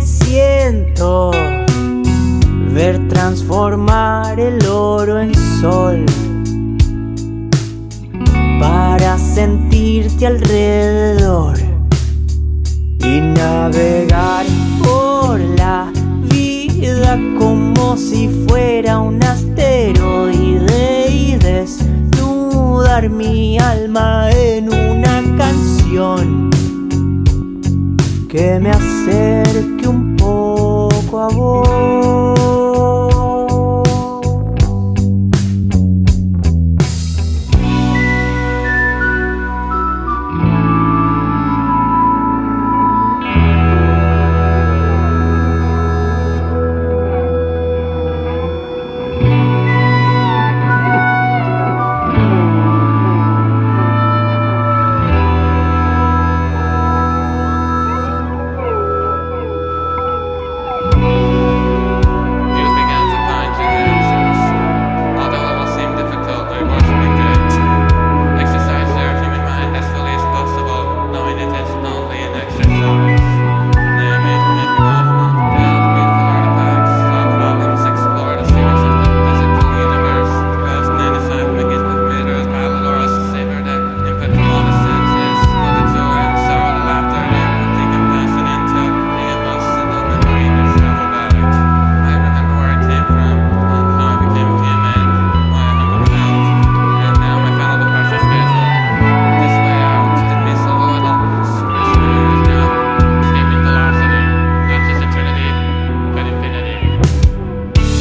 siento ver transformar el oro en sol para sentirte alrededor y navegar por la vida como si fuera un asteroide y desnudar mi alma en una canción que me acerca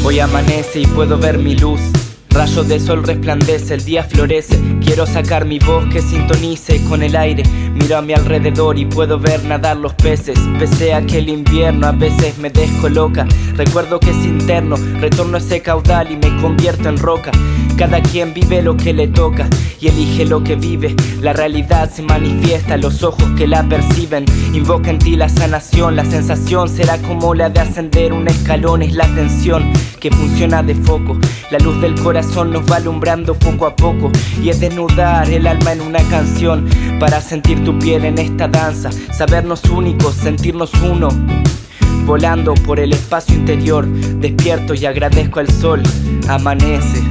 Hoy amanece y puedo ver mi luz. Rayos de sol resplandece, el día florece. Quiero sacar mi voz que sintonice con el aire. Miro a mi alrededor y puedo ver nadar los peces. Pese a que el invierno a veces me descoloca. Recuerdo que es interno, retorno a ese caudal y me convierto en roca. Cada quien vive lo que le toca y elige lo que vive. La realidad se manifiesta, los ojos que la perciben. Invoca en ti la sanación, la sensación será como la de ascender un escalón. Es la tensión que funciona de foco. La luz del corazón nos va alumbrando poco a poco y es desnudar el alma en una canción para sentir tu piel en esta danza, sabernos únicos, sentirnos uno. Volando por el espacio interior, despierto y agradezco al sol. Amanece.